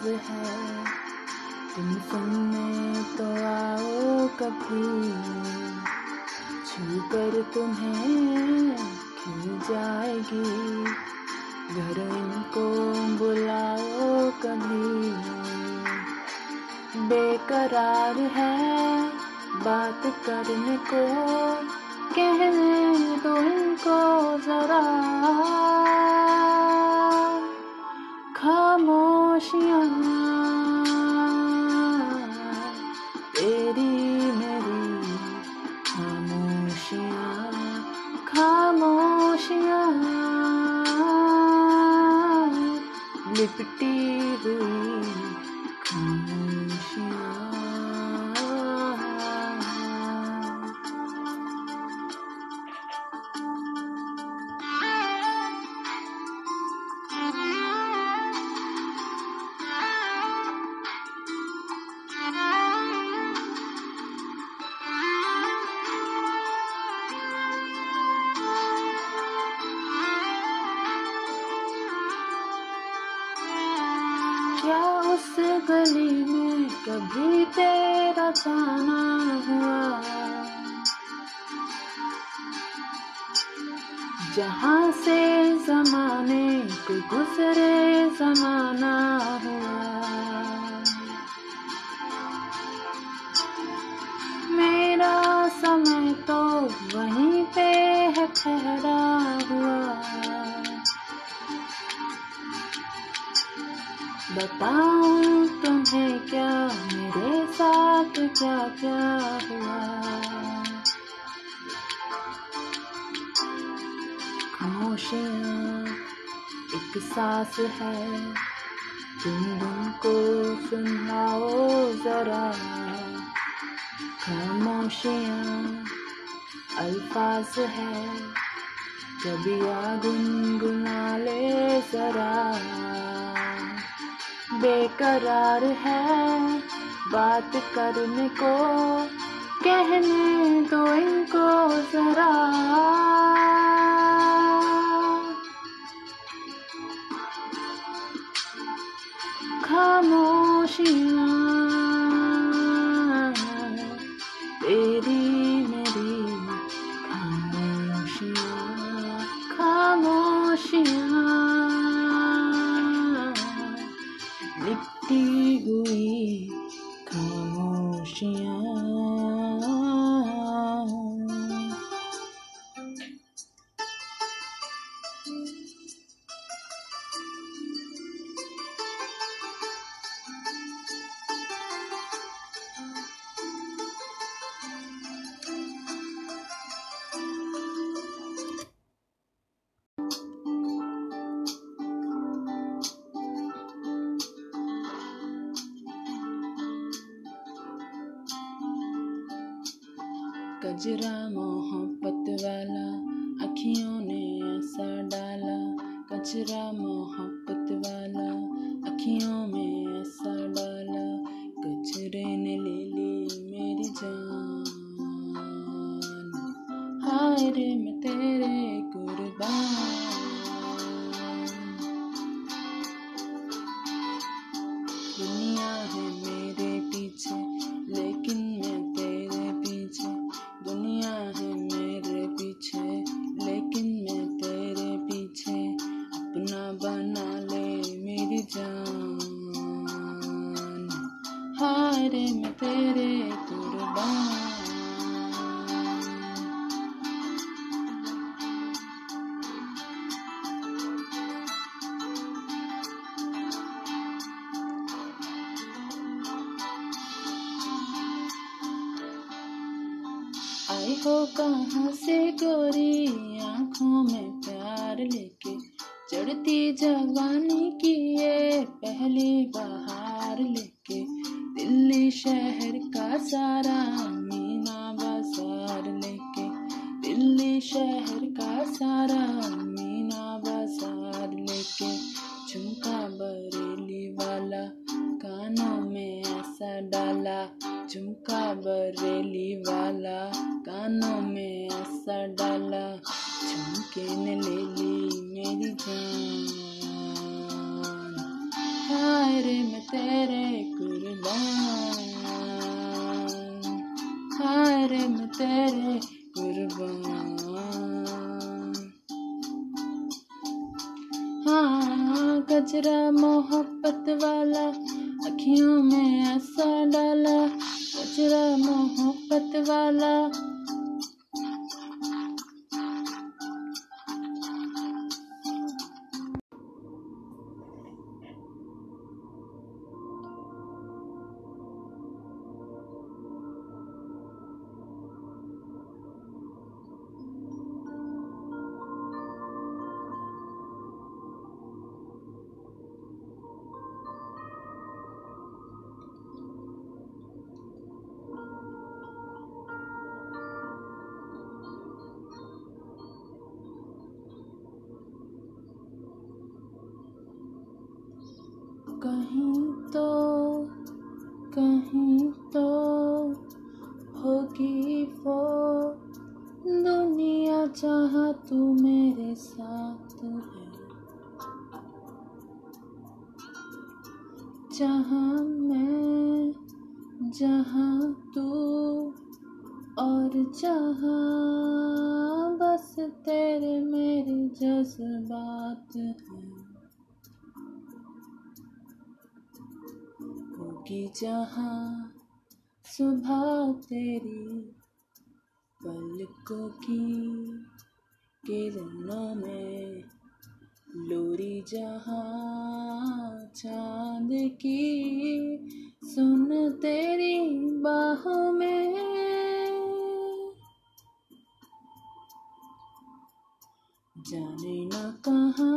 आवाज़ है। तुम सुनने तो आओ कभी। छू कर तुम्हें खिल जाएगी। घर इनको बुलाओ कभी। बेकरार है बात करने को। कहने दो इनको जरा। खामोशियाँ तेरी मेरी खामोशियाँ खामोशियाँ लिपटी हुई खामोशियाँ क्या उस गली में कभी तेरा जाना हुआ? जहाँ से जमाने को गुजरे जमाना हुआ। मेरा समय तो वहीं पे है, ठहरा बताऊँ तुम्हें क्या मेरे साथ क्या क्या हुआ? खामोशियाँ, एक सांस है, तुम उनको सुनाओ जरा। खामोशियाँ, अल्फाज है, कभी आ गुनगुना ले जरा। बेकरार है। बात करने को कहने दो इनको जरा। खामोशियाँ 입히고 गजरा मोहब्बत वाला, अखियों ने ऐसा डाला। कचरा मोहब्बत वाला, अखियों में ऐसा डाला। कचरे ने ले ली मेरी जान। हाय रे मैं तेरे कुर्बान। दुनिया है मेरे पीछे, लेकिन कहा कहाँ से गोरी आँखों में प्यार लेके चढ़ती जवानी की ये पहली बहार लेके दिल्ली शहर का सारा हाँ गजरा मोहब्बत वाला अखियों में ऐसा डाला गजरा मोहब्बत वाला। तू मेरे साथ है। जहाँ मैं, जहाँ तू और जहाँ बस तेरे मेरे जज्बात हैं। होगी जहाँ सुबह तेरी पलकों की किरणों में लोरी जहाँ चाँद की सुन तेरी बाहों में। जाने ना कहाँ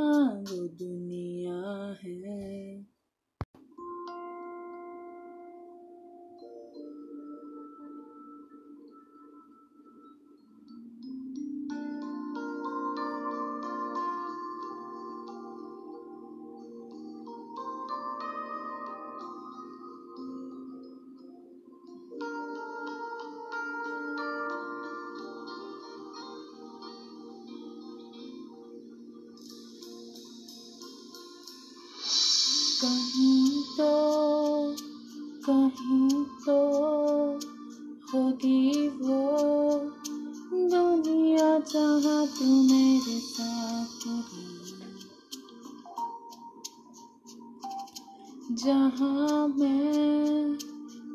कहीं तो कहीं तो होगी वो दुनिया जहाँ तू मेरे साथ जहाँ मैं,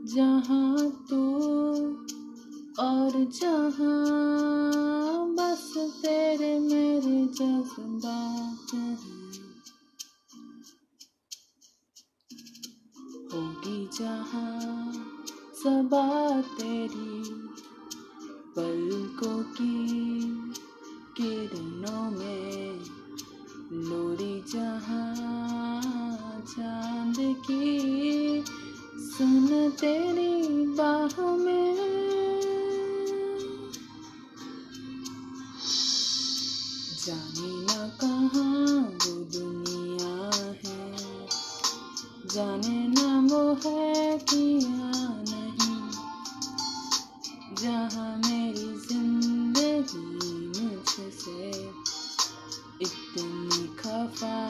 जहाँ तू और जहाँ बस तेरे मेरे जज्बात हैं। सबा तेरी पलकों की किरणों में लोरी जहाँ चाँद की सुन तेरी बाहों में इतनी खफा नहीं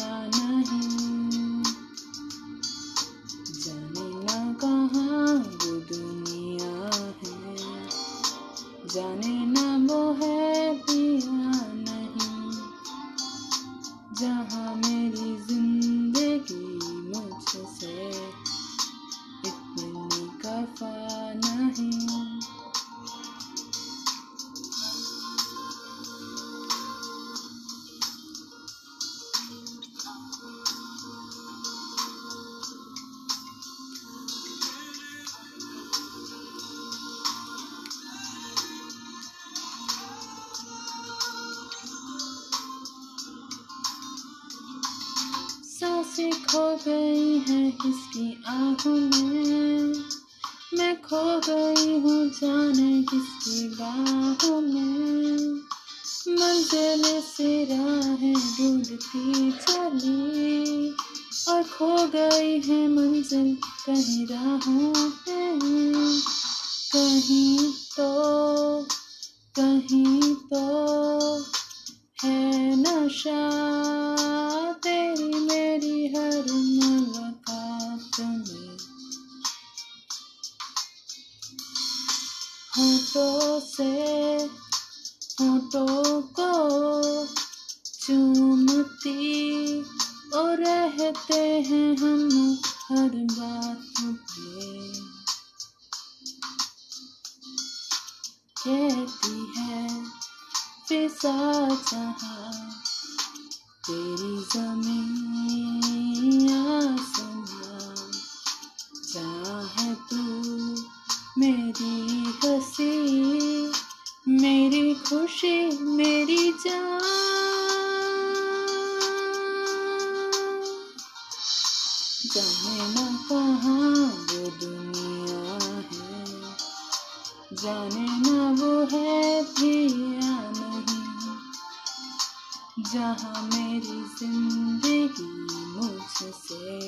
खो गई है किसकी आहों में? मैं खो गई हूँ जाने किसकी बाहों में। मंजिल से राहें ढूंढती चली, और खो गई है मंजिल कहीं राहों में। कहीं तो कहीं तो है नशा। मेरी हर मुलाकात में। होठों से, होठों को चूमती और रहते हैं हम हर बात पे कहती है, फिसा जहाँ तेरी ज़मीन चाहे तू मेरी हँसी, मेरी खुशी, मेरी जान। जाने ना कहाँ वो दुनिया है, जाने जहाँ मेरी ज़िंदगी मुझसे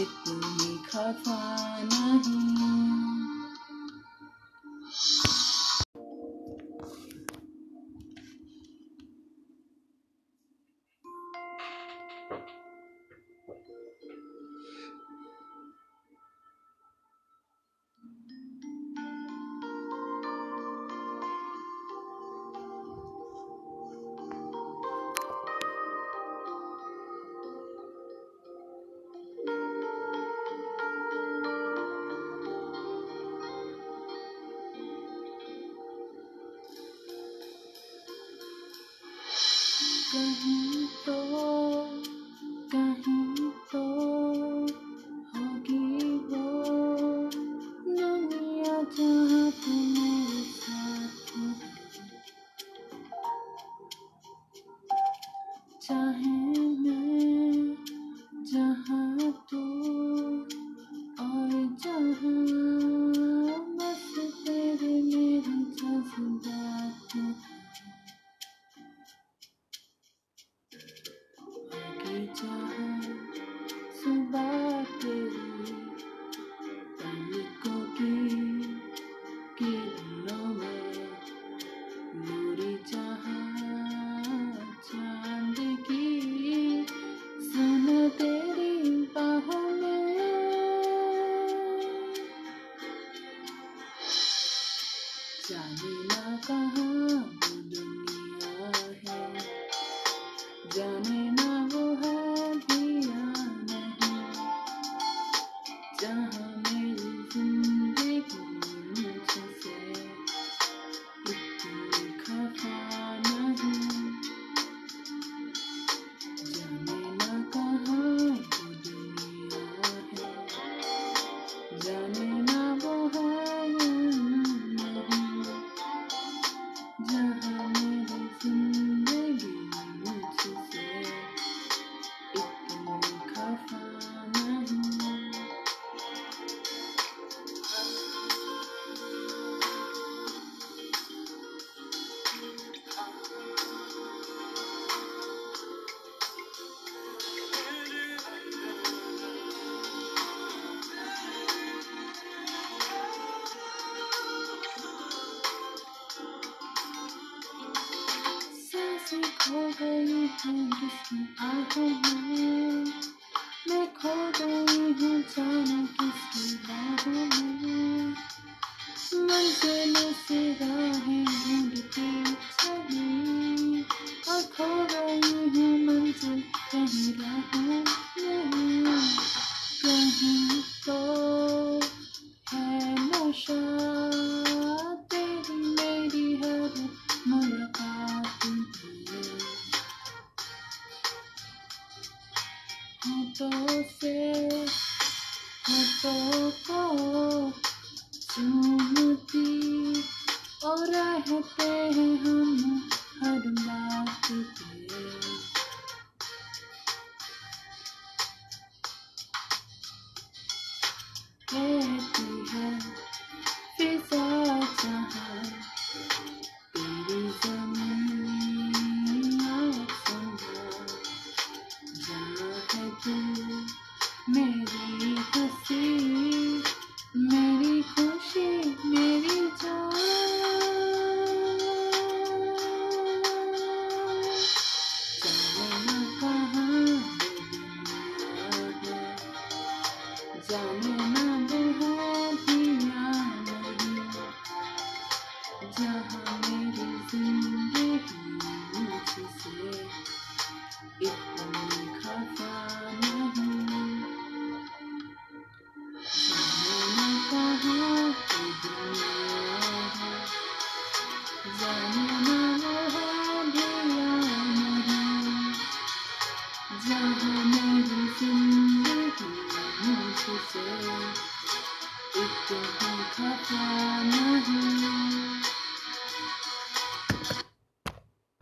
इतनी खफा कहीं तो जाने ना खो गई हैं किसकी आहों में मैं खो गई हूँ जाना किसकी बाहों में मंजिलों से राहें ढूंढती चली और खो गई हूँ मंजिल कहीं राहों में कहीं होठों से हाथों को चूमती और रहते हैं हम।